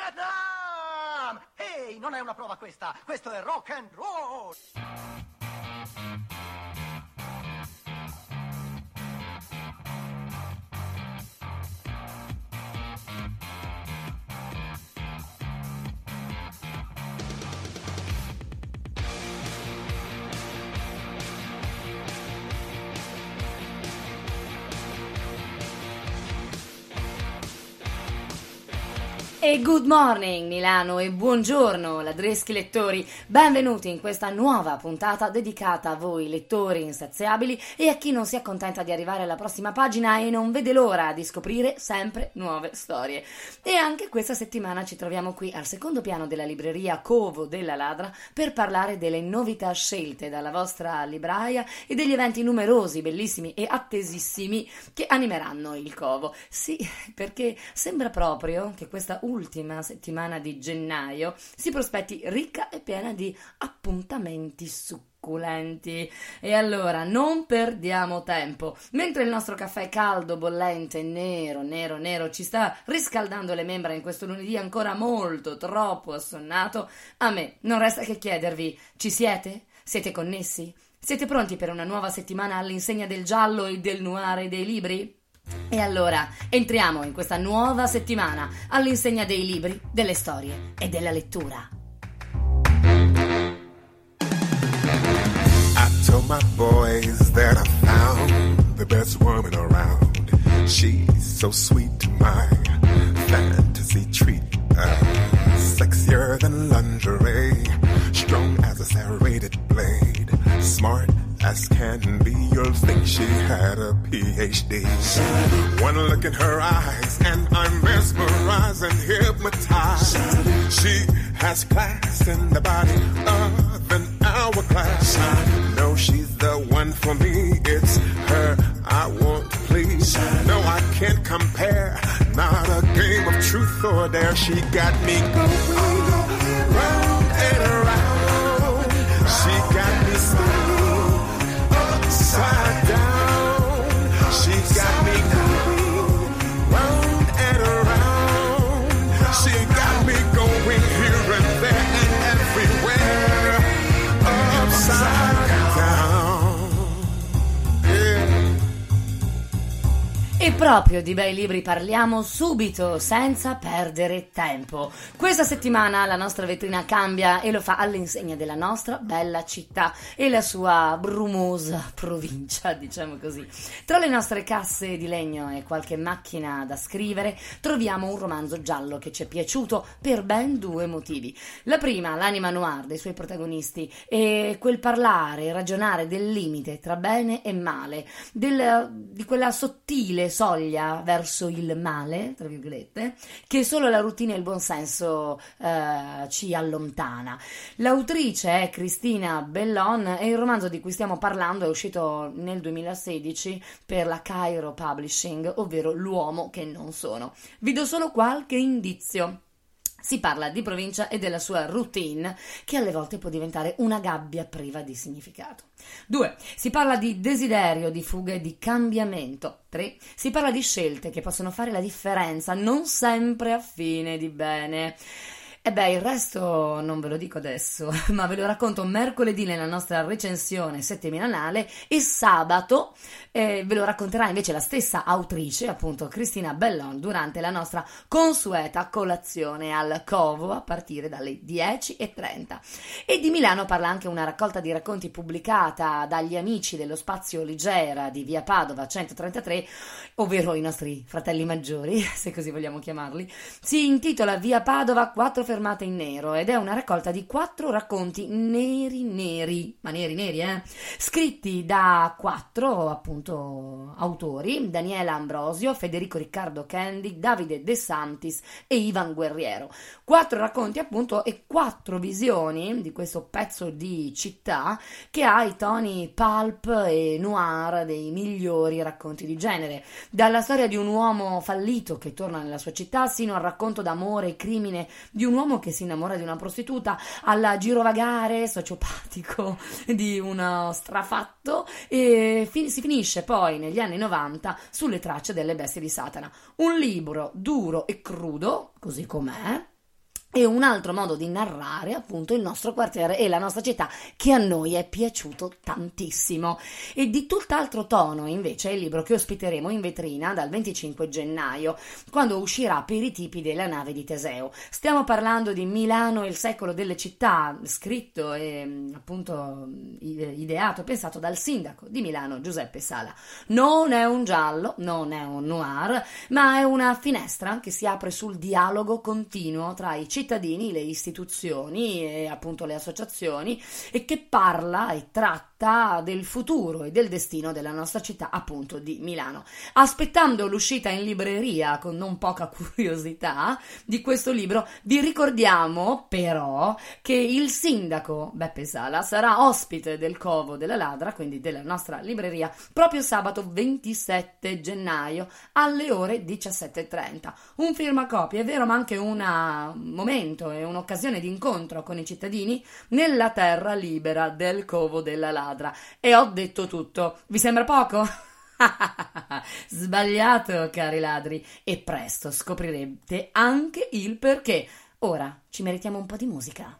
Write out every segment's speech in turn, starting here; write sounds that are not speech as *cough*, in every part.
Vietnam! Ehi, non è una prova questa, questo è rock and roll! E good morning Milano e buongiorno ladreschi lettori, benvenuti in questa nuova puntata dedicata a voi lettori insaziabili e a chi non si accontenta di arrivare alla prossima pagina e non vede l'ora di scoprire sempre nuove storie. E anche questa settimana ci troviamo qui al secondo piano della libreria Covo della Ladra per parlare delle novità scelte dalla vostra libraia e degli eventi numerosi, bellissimi e attesissimi che animeranno il Covo. Sì, perché sembra proprio che questa ultima settimana di gennaio si prospetti ricca e piena di appuntamenti succulenti. E allora non perdiamo tempo. Mentre il nostro caffè caldo, bollente, nero, nero, nero ci sta riscaldando le membra in questo lunedì ancora molto, troppo assonnato, a me non resta che chiedervi: ci siete? Siete connessi? Siete pronti per una nuova settimana all'insegna del giallo e del noir e dei libri? E allora entriamo in questa nuova settimana all'insegna dei libri, delle storie e della lettura. I told my boys that I found the best woman around. She's so sweet to my fantasy treat. Sexier than lingerie, strong as a serrated blade, smart as can be. You'll think she had a PhD. One look in her eyes, and I'm mesmerized and hypnotized. She has class in the body of an hourglass. I know she's the one for me. It's her I want to please. No, I can't compare. Not a game of truth or dare. She got me going round and around. She got me spinning inside. Proprio di bei libri parliamo subito, senza perdere tempo. Questa settimana la nostra vetrina cambia e lo fa all'insegna della nostra bella città e la sua brumosa *laughs* provincia, diciamo così. Tra le nostre casse di legno e qualche macchina da scrivere troviamo un romanzo giallo che ci è piaciuto per ben due motivi. La prima, l'anima noir dei suoi protagonisti e quel parlare ragionare del limite tra bene e male, del- di quella sottile soglia verso il male, tra virgolette, che solo la routine e il buonsenso eh, ci allontana. L'autrice è Cristina Bellon e il romanzo di cui stiamo parlando è uscito nel 2016 per la Cairo Publishing, ovvero L'uomo che non sono. Vi do solo qualche indizio. Si parla di provincia e della sua routine, che alle volte può diventare una gabbia priva di significato. 2. Si parla di desiderio, di fuga e di cambiamento. 3. Si parla di scelte che possono fare la differenza, non sempre a fine di bene. E beh, il resto non ve lo dico adesso, *laughs* ma ve lo racconto mercoledì nella nostra recensione settimanale e sabato eh, ve lo racconterà invece la stessa autrice, appunto Cristina Bellon, durante la nostra consueta colazione al Covo a partire dalle 10.30. E di Milano parla anche una raccolta di racconti pubblicata dagli amici dello spazio Ligera di via Padova 133, ovvero i nostri fratelli maggiori, *laughs* se così vogliamo chiamarli. Si intitola Via Padova 4 fermata in nero ed è una raccolta di quattro racconti neri neri, ma neri neri eh, scritti da quattro appunto autori, Daniela Ambrosio, Federico Riccardo Candy, Davide De Santis e Ivan Guerriero. Quattro racconti appunto e quattro visioni di questo pezzo di città che ha i toni pulp e noir dei migliori racconti di genere, dalla storia di un uomo fallito che torna nella sua città sino al racconto d'amore e crimine di un uomo che si innamora di una prostituta, al girovagare sociopatico *laughs* di uno strafatto e fi- si finisce poi negli anni 90 sulle tracce delle bestie di Satana. Un libro duro e crudo, così com'è, e un altro modo di narrare appunto il nostro quartiere e la nostra città che a noi è piaciuto tantissimo. E di tutt'altro tono invece è il libro che ospiteremo in vetrina dal 25 gennaio quando uscirà per i tipi della nave di Teseo. Stiamo parlando di Milano il secolo delle città scritto e appunto ideato pensato dal sindaco di Milano Giuseppe Sala. Non è un giallo non è un noir ma è una finestra che si apre sul dialogo continuo tra i cittadini cittadini, le istituzioni e appunto le associazioni e che parla e tratta del futuro e del destino della nostra città, appunto di Milano. Aspettando l'uscita in libreria con non poca *laughs* curiosità di questo libro, vi ricordiamo però che il sindaco Beppe Sala sarà ospite del Covo della Ladra, quindi della nostra libreria, proprio sabato 27 gennaio alle ore 17.30. Un firmacopia, è vero, ma anche un momento e un'occasione di incontro con i cittadini nella terra libera del covo della ladra. E ho detto tutto. Vi sembra poco? *laughs* Sbagliato, cari ladri, e presto scoprirete anche il perché. Ora ci meritiamo un po' di musica.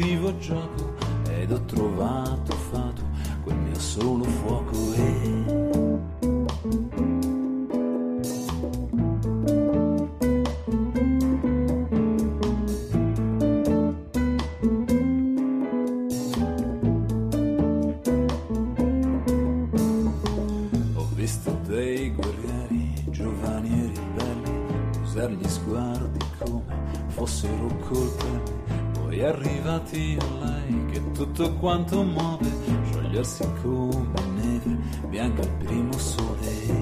cattivo gioco ed ho trovato quanto muove, sciogliersi come neve, bianca il primo sole.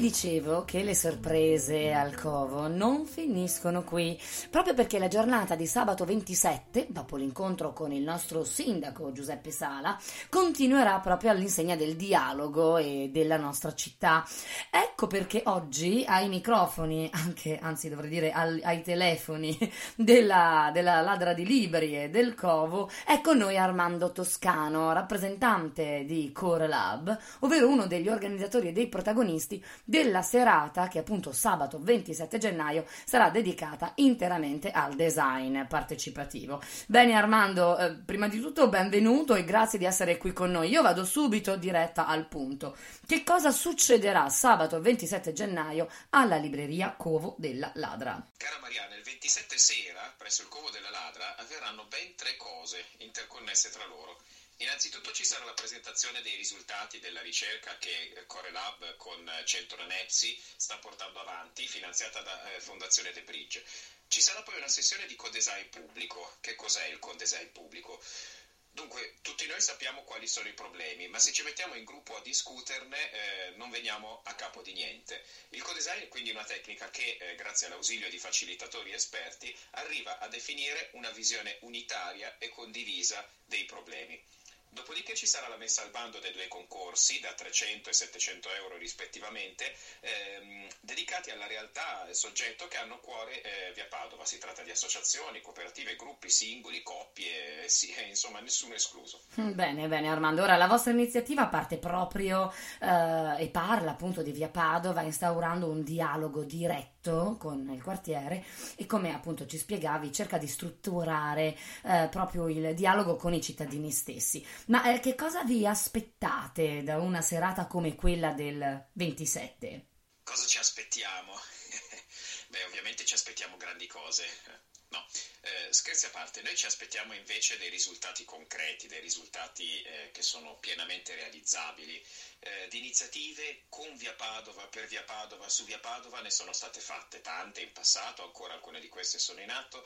Dicevo che le sorprese al covo non finiscono qui, proprio perché la giornata di sabato 27, dopo l'incontro con il nostro sindaco Giuseppe Sala, continuerà proprio all'insegna del dialogo e della nostra città. Ecco perché oggi ai microfoni, anche, anzi dovrei dire al, ai telefoni della, della ladra di libri e del covo, è con noi Armando Toscano, rappresentante di Core Lab, ovvero uno degli organizzatori e dei protagonisti della serata che appunto sabato 27 gennaio sarà dedicata interamente al design partecipativo. Bene Armando, eh, prima di tutto benvenuto e grazie di essere qui con noi. Io vado subito diretta al punto. Che cosa succederà sabato 27 gennaio alla libreria Covo della Ladra? Cara Mariana, il 27 sera presso il Covo della Ladra avverranno ben tre cose interconnesse tra loro. Innanzitutto ci sarà la presentazione dei risultati della ricerca che Corelab con Centro Nepsi sta portando avanti, finanziata da eh, Fondazione De Bridge. Ci sarà poi una sessione di codesign pubblico. Che cos'è il codesign pubblico? Dunque, tutti noi sappiamo quali sono i problemi, ma se ci mettiamo in gruppo a discuterne eh, non veniamo a capo di niente. Il codesign è quindi una tecnica che, eh, grazie all'ausilio di facilitatori esperti, arriva a definire una visione unitaria e condivisa dei problemi. Dopodiché ci sarà la messa al bando dei due concorsi da 300 e 700 euro rispettivamente, ehm, dedicati alla realtà e soggetto che hanno a cuore eh, via Padova. Si tratta di associazioni, cooperative, gruppi, singoli, coppie, sì, eh, insomma nessuno escluso. Bene, bene Armando. Ora la vostra iniziativa parte proprio eh, e parla appunto di via Padova, instaurando un dialogo diretto con il quartiere e come appunto ci spiegavi cerca di strutturare eh, proprio il dialogo con i cittadini stessi. Ma eh, che cosa vi aspettate da una serata come quella del 27? Cosa ci aspettiamo? *laughs* Beh, ovviamente ci aspettiamo grandi cose. No, eh, scherzi a parte, noi ci aspettiamo invece dei risultati concreti, dei risultati eh, che sono pienamente realizzabili. Eh, di iniziative con Via Padova, per Via Padova, su Via Padova ne sono state fatte tante in passato, ancora alcune di queste sono in atto,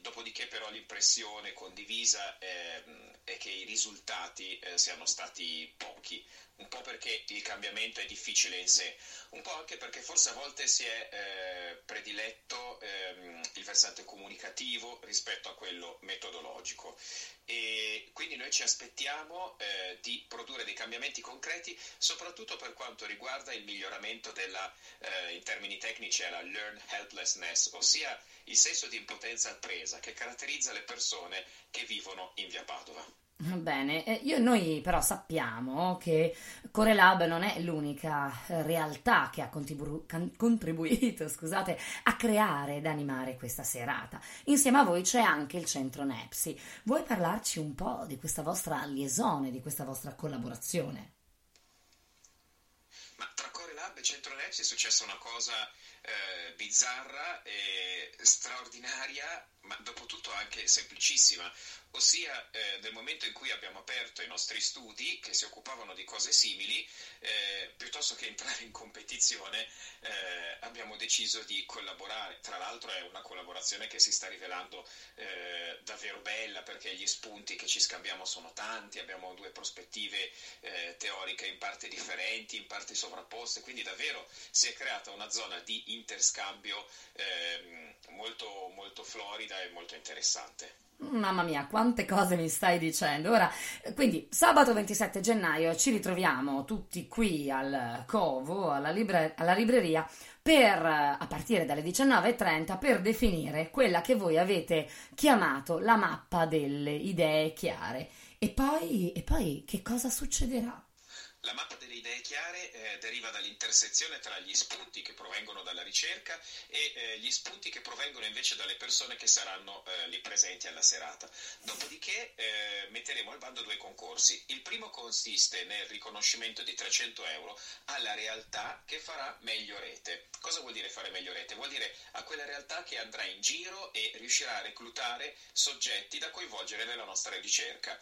dopodiché però l'impressione condivisa ehm, è che i risultati eh, siano stati pochi un po' perché il cambiamento è difficile in sé, un po' anche perché forse a volte si è eh, prediletto ehm, il versante comunicativo rispetto a quello metodologico e quindi noi ci aspettiamo eh, di produrre dei cambiamenti concreti soprattutto per quanto riguarda il miglioramento della, eh, in termini tecnici, la learn helplessness, ossia il senso di impotenza appresa che caratterizza le persone che vivono in via Padova. Bene, eh, io, noi però sappiamo che Corelab non è l'unica eh, realtà che ha contribu- contribuito *laughs* scusate, a creare ed animare questa serata. Insieme a voi c'è anche il centro Nepsi. Vuoi parlarci un po' di questa vostra liaison, di questa vostra collaborazione? Ma tra Corelab e centro Nepsi è successa una cosa eh, bizzarra e straordinaria, ma dopo tutto anche semplicissima ossia eh, nel momento in cui abbiamo aperto i nostri studi che si occupavano di cose simili, eh, piuttosto che entrare in competizione, eh, abbiamo deciso di collaborare. Tra l'altro è una collaborazione che si sta rivelando eh, davvero bella perché gli spunti che ci scambiamo sono tanti, abbiamo due prospettive eh, teoriche in parte differenti, in parte sovrapposte, quindi davvero si è creata una zona di interscambio ehm, molto, molto florida e molto interessante. Mamma mia, quante cose mi stai dicendo. Ora, quindi sabato 27 gennaio ci ritroviamo tutti qui al Covo, alla, libre- alla libreria, per, a partire dalle 19.30 per definire quella che voi avete chiamato la mappa delle idee chiare. E poi, e poi che cosa succederà? La mappa delle idee chiare eh, deriva dall'intersezione tra gli spunti che provengono dalla ricerca e eh, gli spunti che provengono invece dalle persone che saranno eh, lì presenti alla serata. Dopodiché eh, metteremo al bando due concorsi. Il primo consiste nel riconoscimento di 300 euro alla realtà che farà meglio rete. Cosa vuol dire fare meglio rete? Vuol dire a quella realtà che andrà in giro e riuscirà a reclutare soggetti da coinvolgere nella nostra ricerca.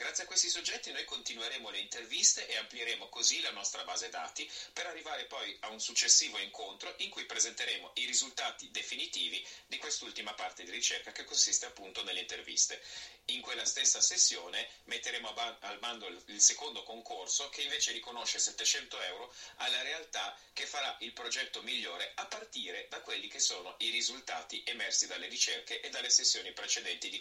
Grazie a questi soggetti noi continueremo le interviste e amplieremo così la nostra base dati per arrivare poi a un successivo incontro in cui presenteremo i risultati definitivi di quest'ultima parte di ricerca che consiste appunto nelle interviste. In quella stessa sessione metteremo al bando il secondo concorso che invece riconosce 700 euro alla realtà che farà il progetto migliore a partire da quelli che sono i risultati emersi dalle ricerche e dalle sessioni precedenti di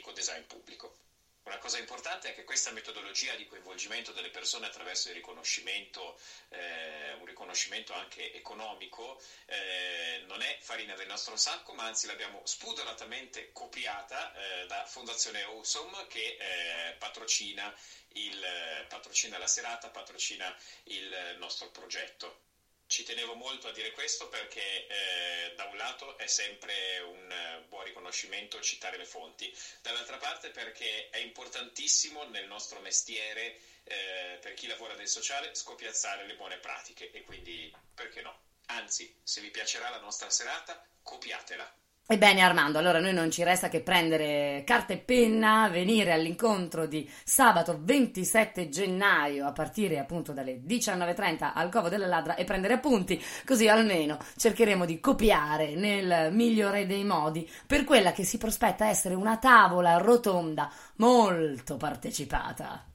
co-design pubblico. Una cosa importante è che questa metodologia di coinvolgimento delle persone attraverso il riconoscimento, eh, un riconoscimento anche economico, eh, non è farina del nostro sacco, ma anzi l'abbiamo spudoratamente copiata eh, da Fondazione Awesome che eh, patrocina, il, patrocina la serata, patrocina il nostro progetto. Ci tenevo molto a dire questo perché eh, da un lato è sempre un eh, buon riconoscimento citare le fonti, dall'altra parte perché è importantissimo nel nostro mestiere, eh, per chi lavora del sociale, scopiazzare le buone pratiche e quindi perché no? Anzi, se vi piacerà la nostra serata, copiatela. Ebbene Armando, allora noi non ci resta che prendere carta e penna, venire all'incontro di sabato 27 gennaio a partire appunto dalle 19.30 al Covo della Ladra e prendere appunti, così almeno cercheremo di copiare nel migliore dei modi per quella che si prospetta essere una tavola rotonda molto partecipata.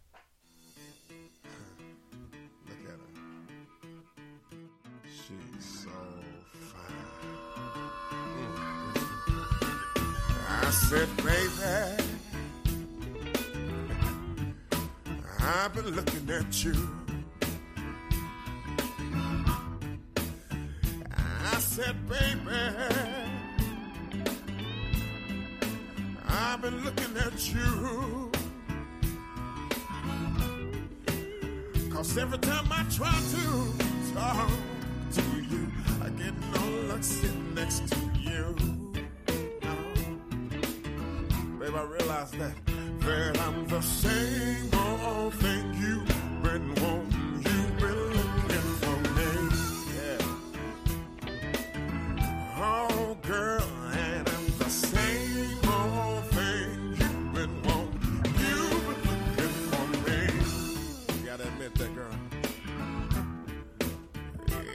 I said, baby, I've been looking at you. I said, baby, I've been looking at you. Cause every time I try to talk to you, I get no luck sitting next to you. Babe, I realize that, that I'm the same oh, old thing you've been wanting. You've been looking for me. Yeah. Oh, girl, and I'm the same oh, old thing you've been wanting. You've been looking for me. Gotta admit that, girl.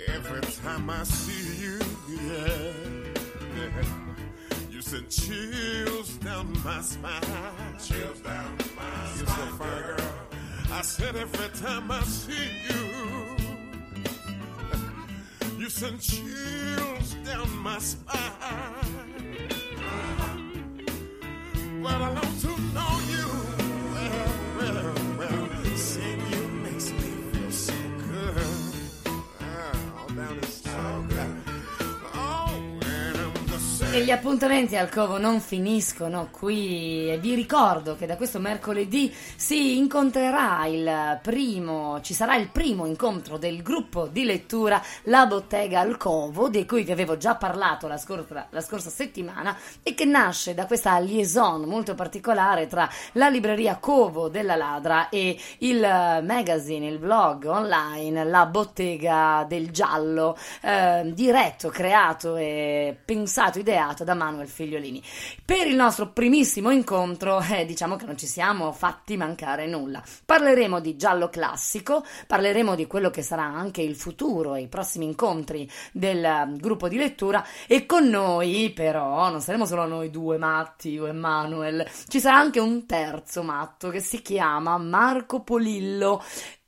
Every time I see you, yeah, yeah. Send chills down my spine. Chills down my spine. You're so fine, girl. I said every time I see you, *laughs* you send chills down my spine. E gli appuntamenti al Covo non finiscono qui. E vi ricordo che da questo mercoledì si incontrerà il primo, ci sarà il primo incontro del gruppo di lettura La Bottega al Covo, di cui vi avevo già parlato la scorsa, la scorsa settimana e che nasce da questa liaison molto particolare tra la libreria Covo della Ladra e il magazine, il blog online La Bottega del Giallo, eh, diretto, creato e pensato, ideato da Manuel Figliolini. Per il nostro primissimo incontro, eh, diciamo che non ci siamo fatti mancare nulla. Parleremo di giallo classico, parleremo di quello che sarà anche il futuro e i prossimi incontri del eh, gruppo di lettura e con noi però non saremo solo noi due matti, io e Manuel, ci sarà anche un terzo matto che si chiama Marco Polillo.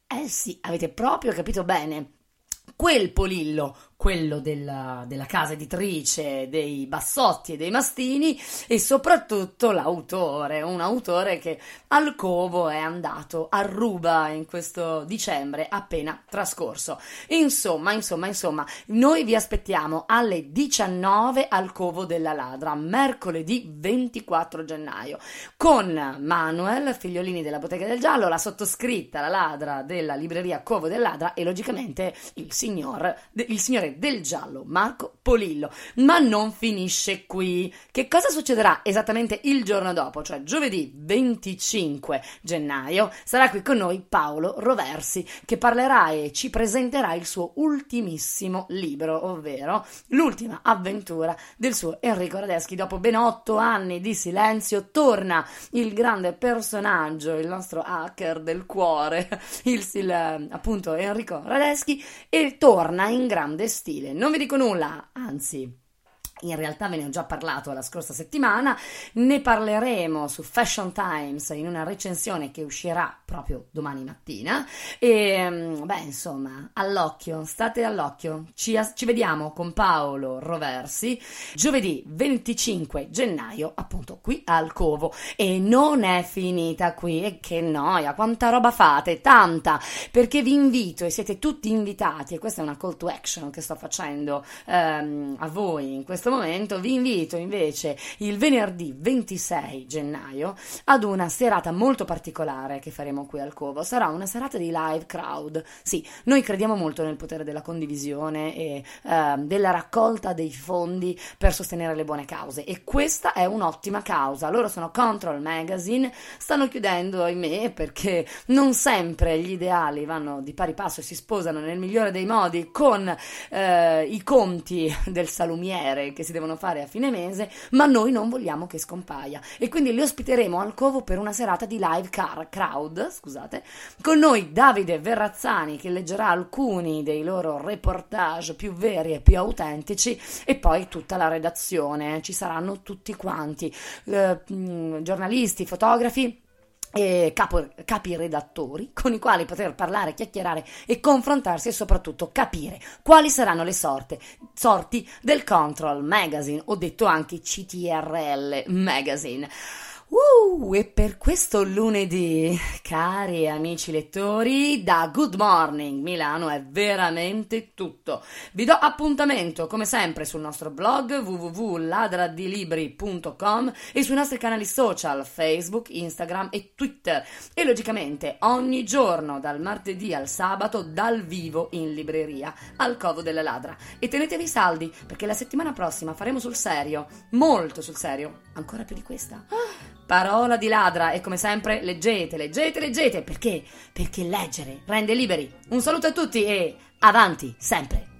Eh sì, avete proprio capito bene. Quel Polillo, quello della, della casa editrice dei Bassotti e dei Mastini e soprattutto l'autore, un autore che al covo è andato a ruba in questo dicembre appena trascorso. Insomma, insomma, insomma, noi vi aspettiamo alle 19 al covo della ladra, mercoledì 24 gennaio, con Manuel, figliolini della Bottega del Giallo, la sottoscritta, la ladra della libreria Covo del Ladra e logicamente il signor, il signore del giallo, Marco Polillo. Ma non finisce qui. Che cosa succederà esattamente il giorno dopo, cioè giovedì 25 gennaio? Sarà qui con noi Paolo Roversi che parlerà e ci presenterà il suo ultimissimo libro, ovvero l'ultima avventura del suo Enrico Radeschi. Dopo ben otto anni di silenzio torna il grande personaggio, il nostro hacker del cuore, *laughs* il, il appunto Enrico Radeschi e torna in grande stile. Non vi dico nulla, anzi in realtà ve ne ho già parlato la scorsa settimana, ne parleremo su Fashion Times in una recensione che uscirà proprio domani mattina. E beh insomma all'occhio, state all'occhio, ci, ci vediamo con Paolo Roversi giovedì 25 gennaio appunto qui al Covo. E non è finita qui e che noia, quanta roba fate, tanta, perché vi invito e siete tutti invitati e questa è una call to action che sto facendo ehm, a voi in questo momento vi invito invece il venerdì 26 gennaio ad una serata molto particolare che faremo qui al Covo. Sarà una serata di live crowd. Sì, noi crediamo molto nel potere della condivisione e eh, della raccolta dei fondi per sostenere le buone cause e questa è un'ottima causa. Loro sono Control Magazine, stanno chiudendo, ahimè, perché non sempre gli ideali vanno di pari passo e si sposano nel migliore dei modi con eh, i conti del salumiere che si devono fare a fine mese, ma noi non vogliamo che scompaia. E quindi li ospiteremo al Covo per una serata di live car crowd, scusate, con noi Davide Verrazzani che leggerà alcuni dei loro reportage più veri e più autentici e poi tutta la redazione, ci saranno tutti quanti, eh, giornalisti, fotografi e capo, capi redattori con i quali poter parlare, chiacchierare e confrontarsi e soprattutto capire quali saranno le sorte, sorti del Control Magazine o detto anche CTRL Magazine. Uh, e per questo lunedì, cari amici lettori, da Good Morning Milano è veramente tutto. Vi do appuntamento, come sempre, sul nostro blog www.ladradilibri.com e sui nostri canali social Facebook, Instagram e Twitter. E logicamente ogni giorno, dal martedì al sabato, dal vivo in libreria, al Covo della Ladra. E tenetevi saldi, perché la settimana prossima faremo sul serio, molto sul serio, ancora più di questa. Parola di ladra e come sempre leggete, leggete, leggete. Perché? Perché leggere rende liberi. Un saluto a tutti e avanti sempre.